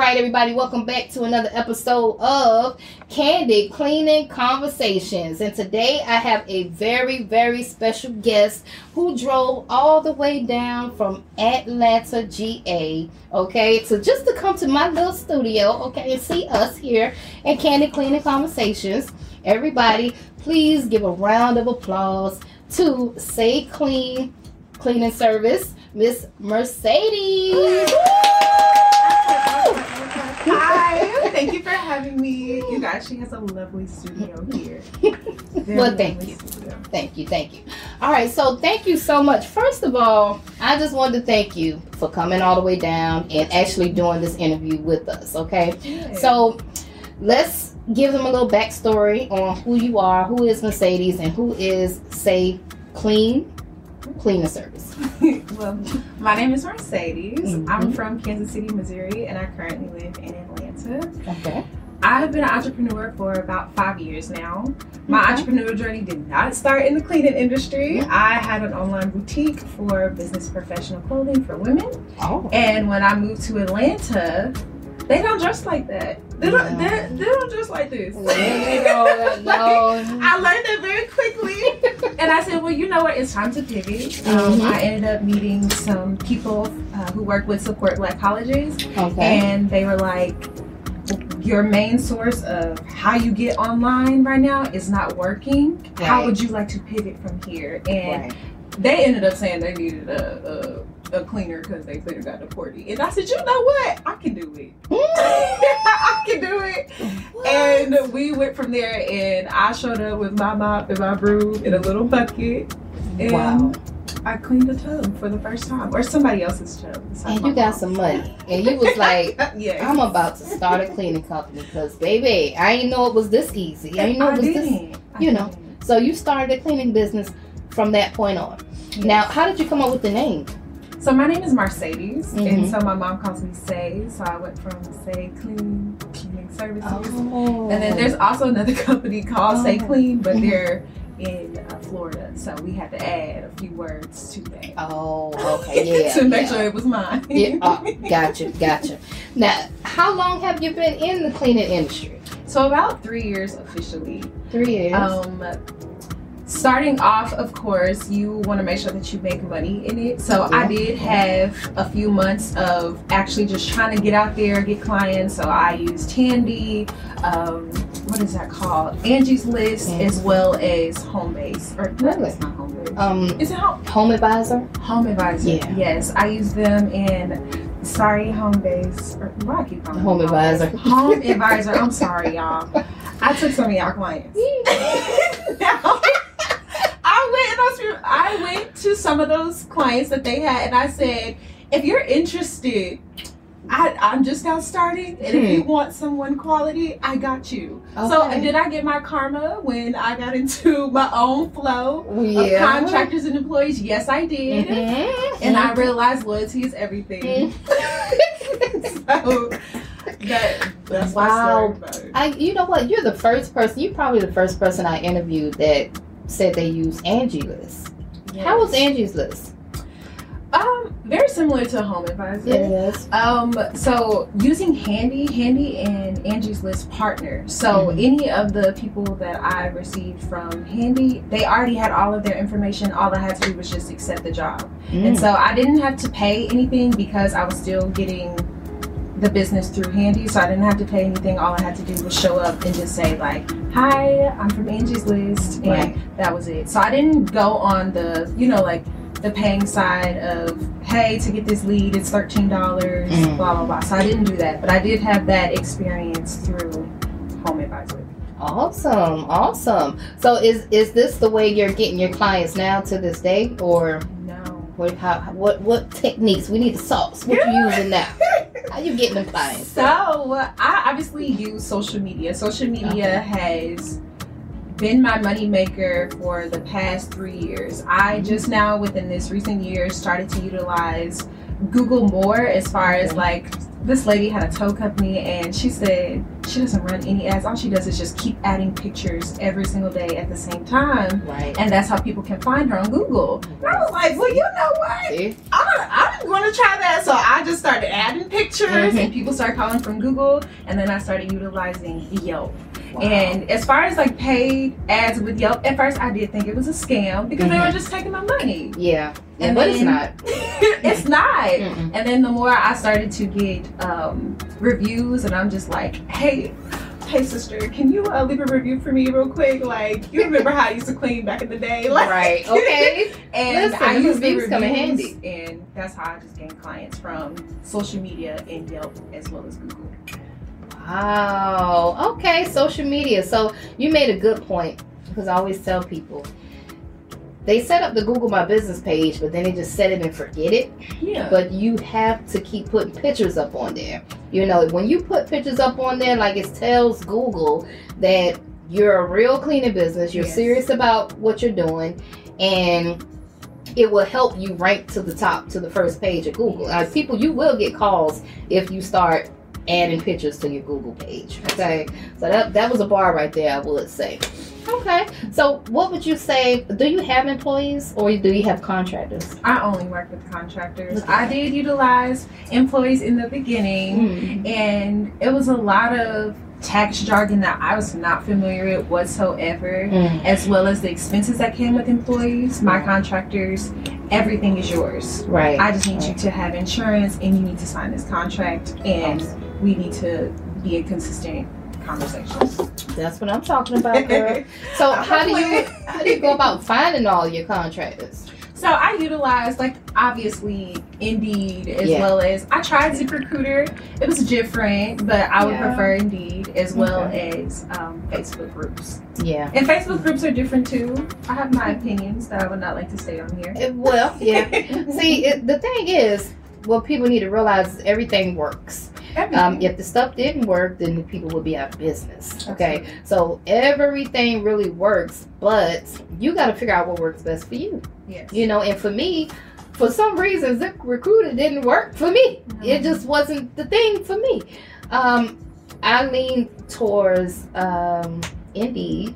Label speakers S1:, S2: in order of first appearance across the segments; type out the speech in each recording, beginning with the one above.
S1: All right, everybody, welcome back to another episode of Candid Cleaning Conversations. And today I have a very, very special guest who drove all the way down from Atlanta, GA, okay, to just to come to my little studio, okay, and see us here at Candid Cleaning Conversations. Everybody, please give a round of applause to Say Clean Cleaning Service, Miss Mercedes.
S2: You guys, she has a lovely studio here.
S1: Well, thank you.
S2: studio.
S1: Thank you, thank you. All right, so thank you so much. First of all, I just wanted to thank you for coming all the way down and actually doing this interview with us, okay? So let's give them a little backstory on who you are, who is Mercedes, and who is, say, Clean Cleaner Service.
S2: well, my name is Mercedes.
S1: Mhm.
S2: I'm from Kansas City, Missouri, and I currently live in Atlanta.
S1: Okay.
S2: I've been an entrepreneur for about five years now. My
S1: Okay.
S2: entrepreneurial journey did not start in the cleaning industry.
S1: Mhm.
S2: I had an online boutique for business professional clothing for women.
S1: Oh.
S2: And when I moved to Atlanta, they don't dress like that. They don't.
S1: No.
S2: They, they don't dress like this.
S1: no, no.
S2: I learned that very quickly, and I said, "Well, you know what? It's time to pivot." Um,
S1: Mhm.
S2: I ended up meeting some people uh, who work with Support Black Colleges,
S1: Okay.
S2: and they were like, "Your main source of how you get online right now is not working. How would you like to pivot from here?" And
S1: Right.
S2: they ended up saying they needed a, a, a cleaner because their cleaner got deported. And I said, you know what? I can do it. I can do it. And we went from there and I showed up with my mop and my broom in a little bucket. And
S1: Wow.
S2: I cleaned a tub for the first time. Or somebody else's tub.
S1: And you got
S2: mom's.
S1: some money. And you was like,
S2: yeah.
S1: I'm about to start a cleaning company because, baby, I didn't know it was this easy. I didn't know it was this. you know. So you started a cleaning business from that point on. Now, how did you come up with the name?
S2: So my name is Mercedes,
S1: Mhm.
S2: and so my mom calls me Say. So I went from Say Clean Cleaning Services.
S1: Oh.
S2: And then there's also another company called Say
S1: Oh.
S2: Clean, but
S1: Mhm.
S2: they're in uh, Florida. So we had to add a few words to that.
S1: Oh, okay, yeah.
S2: to make
S1: yeah.
S2: sure it was mine.
S1: Yeah, uh, gotcha, gotcha. Now, how long have you been in the cleaning industry?
S2: so about three years officially.
S1: Three years.
S2: Um, starting off, of course, you want to make sure that you make money in it. So I did have a few months of actually just trying to get out there, get clients. So I used Handy, um, what is that called? Angie's List, as well as Homebase. Or
S1: Really?
S2: it's not Homebase.
S1: um,
S2: Is it home?
S1: home advisor.
S2: Home Advisor.
S1: Yeah.
S2: Yes, I use them in. Sorry, Homebase. Or why I keep calling
S1: Home Advisor.
S2: Home Advisor. I'm sorry, y'all. I took some of y'all clients. Now, I went and I, I went to some of those clients that they had, and I said, if you're interested. I, I'm just now starting, and if you hmm. want someone quality, I got you. So,
S1: Okay.
S2: did I get my karma when I got into my own flow of contractors and employees? Yes, I did.
S1: Mhm.
S2: And I mm-hmm. realized loyalty is everything. Mm-hmm. so that, that's
S1: Wow. I, you know what? You're the first person. You're probably the first person I interviewed that said they use Angie List. How was Angie's List?
S2: Um, very similar to Home Advisor.
S1: Yes.
S2: Um, so using Handy, Handy and Angie's List partner. So
S1: Mhm.
S2: any of the people that I received from Handy, they already had all of their information. All I had to do was just accept the job.
S1: Mm.
S2: And so I didn't have to pay anything because I was still getting the business through Handy. So I didn't have to pay anything. All I had to do was show up and just say like, "Hi, I'm from Angie's List," and
S1: Right.
S2: that was it. So I didn't go on the, you know, like the paying side of, "Hey, to get this lead, it's thirteen dollars,"
S1: Mm.
S2: blah blah blah. So I didn't do that, but I did have that experience through Home Advisor.
S1: Awesome, awesome. So is is this the way you're getting your clients now to this day, or
S2: No.
S1: what? How, what what techniques? We need the sauce. What you using now? How you getting them clients?
S2: So I obviously use social media. Social media has been my moneymaker for the past three years. I just now within this recent year started to utilize Google more as far as like this lady had a tow company and she said she doesn't run any ads. All she does is just keep adding pictures every single day at the same time.
S1: Right.
S2: And that's how people can find her on Google. I was like, well, you know what?
S1: See?
S2: I, I'm going to try that. So I just started adding pictures
S1: Mhm.
S2: and people started calling from Google. And then I started utilizing Yelp.
S1: Wow.
S2: And as far as like paid ads with Yelp, at first I did think it was a scam because they
S1: Mhm.
S2: were just taking my money.
S1: yeah. yeah,
S2: And
S1: but it's not.
S2: it's not.
S1: Mm-mm.
S2: And then the more I started to get um, reviews, and I'm just like, hey, hey sister, can you uh, leave a review for me real quick? Like, you remember how I used to clean back in the day? Like,
S1: Right. Okay.
S2: and
S1: Listen,
S2: I
S1: the
S2: use the
S1: reviews come in
S2: reviews, and that's how I just gained clients from social media and Yelp as well as Google.
S1: Wow. Okay. Social media. So you made a good point because I always tell people they set up the Google My Business page, but then they just set it and forget it.
S2: Yeah.
S1: But you have to keep putting pictures up on there. You know, when you put pictures up on there, like it tells Google that you're a real cleaning business, you're
S2: Yes.
S1: serious about what you're doing, and it will help you rank to the top to the first page of Google. Now, people, you will get calls if you start adding pictures to your Google page. Okay, so that that was a bar right there. I would say. Okay, so what would you say? Do you have employees or do you have contractors?
S2: I only work with contractors.
S1: Look at
S2: I did utilize employees in the beginning.
S1: Mm.
S2: and it was a lot of tax jargon that I was not familiar with whatsoever,
S1: Mm.
S2: as well as the expenses that came with employees, my contractors, everything is yours.
S1: Right.
S2: I just need you to have insurance and you need to sign this contract and we need to be in consistent conversations.
S1: That's what I'm talking about, girl. So how do you how do you go about finding all your contractors?
S2: So I utilized like obviously Indeed as
S1: Yeah.
S2: well as I tried ZipRecruiter. It was different, but I would
S1: Yeah.
S2: prefer Indeed as well as um, Facebook groups.
S1: Yeah.
S2: And Facebook groups are different too. I have my opinions that I would not like to say on here.
S1: Eh, Well, yeah. See, it, the thing is, what people need to realize is everything works. Um, if the stuff didn't work, then the people would be out of business. Okay, so everything really works, but you got to figure out what works best for you.
S2: yes.
S1: You know, and for me, for some reason, Zip Recruiter didn't work for me. It just wasn't the thing for me. Um, I lean towards um, Indeed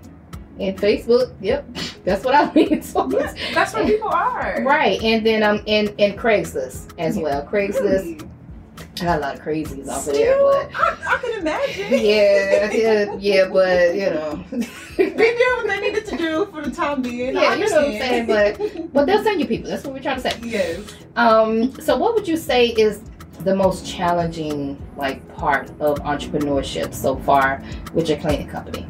S1: and Facebook. Yep, that's what I lean towards.
S2: Yes, that's where people are.
S1: Right, and then um, and and Craigslist as well. Craigslist,
S2: Really?
S1: I got a lot of crazies off of there, but
S2: I, I can imagine.
S1: yeah, yeah, yeah, but you know,
S2: they did what they needed to do for the time being. I
S1: Yeah, you know what I'm saying,
S2: but
S1: but they'll send you people. That's what we're trying to say.
S2: yes.
S1: Um, so what would you say is the most challenging like part of entrepreneurship so far with your cleaning company?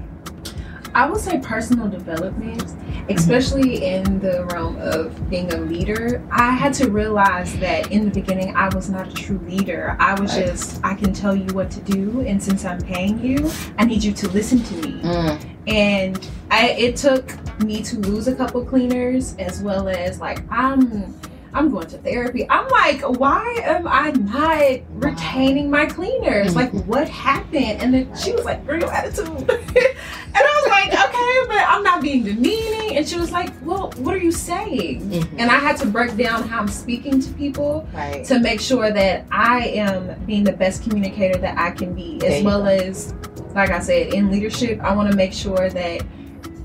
S2: I would say personal development, especially in the realm of being a leader. I had to realize that in the beginning, I was not a true leader. I was just, I can tell you what to do, and since I'm paying you, I need you to listen to me. Mm. And I, it took me to lose a couple cleaners, as well as like, I'm. I'm going to therapy. I'm like, why am I not retaining my cleaners? Mm-hmm. Like, what happened? And then she was like, your attitude. and I like, okay, but I'm not being demeaning. And she was like, well, what are you saying?
S1: Mhm.
S2: And I had to break down how I'm speaking to people
S1: Right.
S2: to make sure that I am being the best communicator that I can be, as well
S1: go.
S2: as, like I said, in leadership, I want to make sure that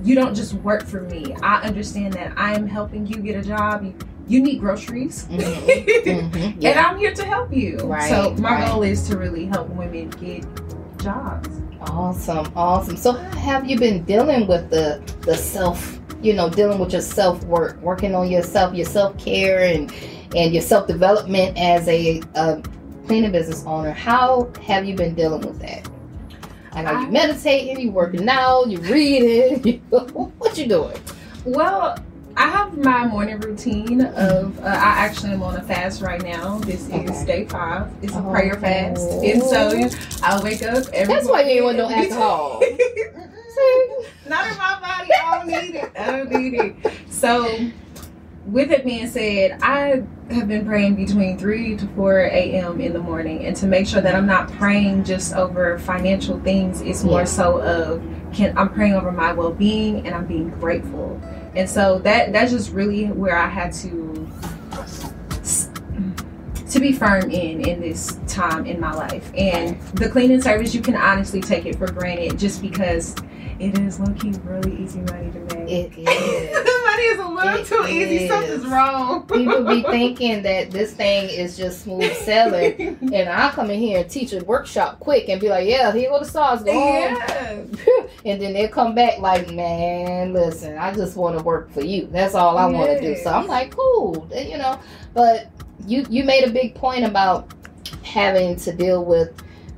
S2: you don't just work for me. I understand that I am helping you get a job. You, need groceries.
S1: Mhm. Mhm.
S2: And I'm here to help you.
S1: Right,
S2: so my
S1: right.
S2: goal is to really help women get jobs.
S1: Awesome, awesome. So how have you been dealing with the the self, you know, dealing with your self work, working on yourself, your self care, and and your self development as a, a cleaning business owner? How have you been dealing with that? I know you meditating, you working out, you reading. You, what you doing?
S2: Well, I have my morning routine of uh, I actually am on a fast right now. This is
S1: Okay.
S2: day five. It's a
S1: Oh.
S2: prayer fast, and so I wake up. Every
S1: That's why you ain't want no
S2: morning-
S1: alcohol.
S2: Not in my body. I don't need it. I don't need it. So, with it being said, I have been praying between 3 to 4 a.m. in the morning. And to make sure that I'm not praying just over financial things, it's more
S1: Yeah.
S2: so of can I'm praying over my well being and I'm being grateful. And so that that's just really where I had to to be firm in in this time in my life. And the cleaning service, you can honestly take it for granted just because it is low key really easy money to make.
S1: It is.
S2: Money is a little
S1: It
S2: too easy. Something's wrong.
S1: People be thinking that this thing is just smooth selling. And I come in here and teach a workshop quick and be like, yeah, here go the stars, go
S2: yeah.
S1: And then they'll come back like, man, listen, I just want to work for you. That's all I want to do. So I'm like, cool, you know. But you you made a big point about having to deal with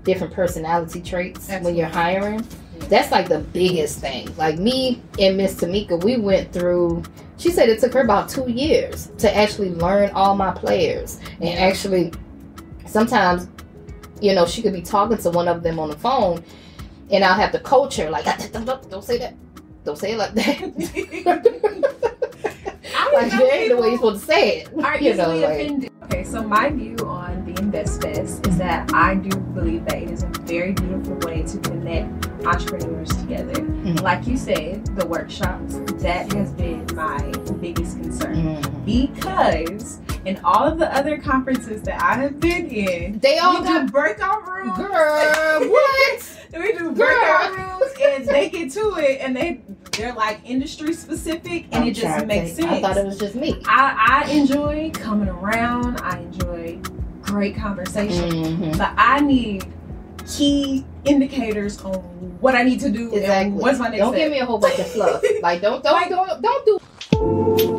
S1: different personality traits when you're hiring. That's like the biggest thing. Like me and Miss Tamika, we went through. She said it took her about two years to actually learn all my players and actually. Sometimes, you know, she could be talking to one of them on the phone, and I'll have to coach her like, don't, say that, don't say it like that.
S2: I
S1: like that ain't the way you're supposed to say it.
S2: are
S1: you know, like
S2: offended. Okay, so my view on being best is that I do believe that it is a very beautiful way to connect entrepreneurs together.
S1: Mhm.
S2: Like you said, the workshops, that has been my biggest concern.
S1: Mhm.
S2: Because in all of the other conferences that I have been in,
S1: they all got
S2: do breakout rooms.
S1: girl. What?
S2: We do breakout rooms and they get to it and they they're like industry specific and
S1: I'm
S2: it just makes sense.
S1: I thought it was just me.
S2: I, I enjoy coming around. I enjoy great conversation.
S1: Mhm.
S2: But I need key indicators on what I need to do
S1: Exactly.
S2: and what's my next
S1: Don't
S2: step.
S1: give me a whole bunch of fluff. Like don't don't don't don't do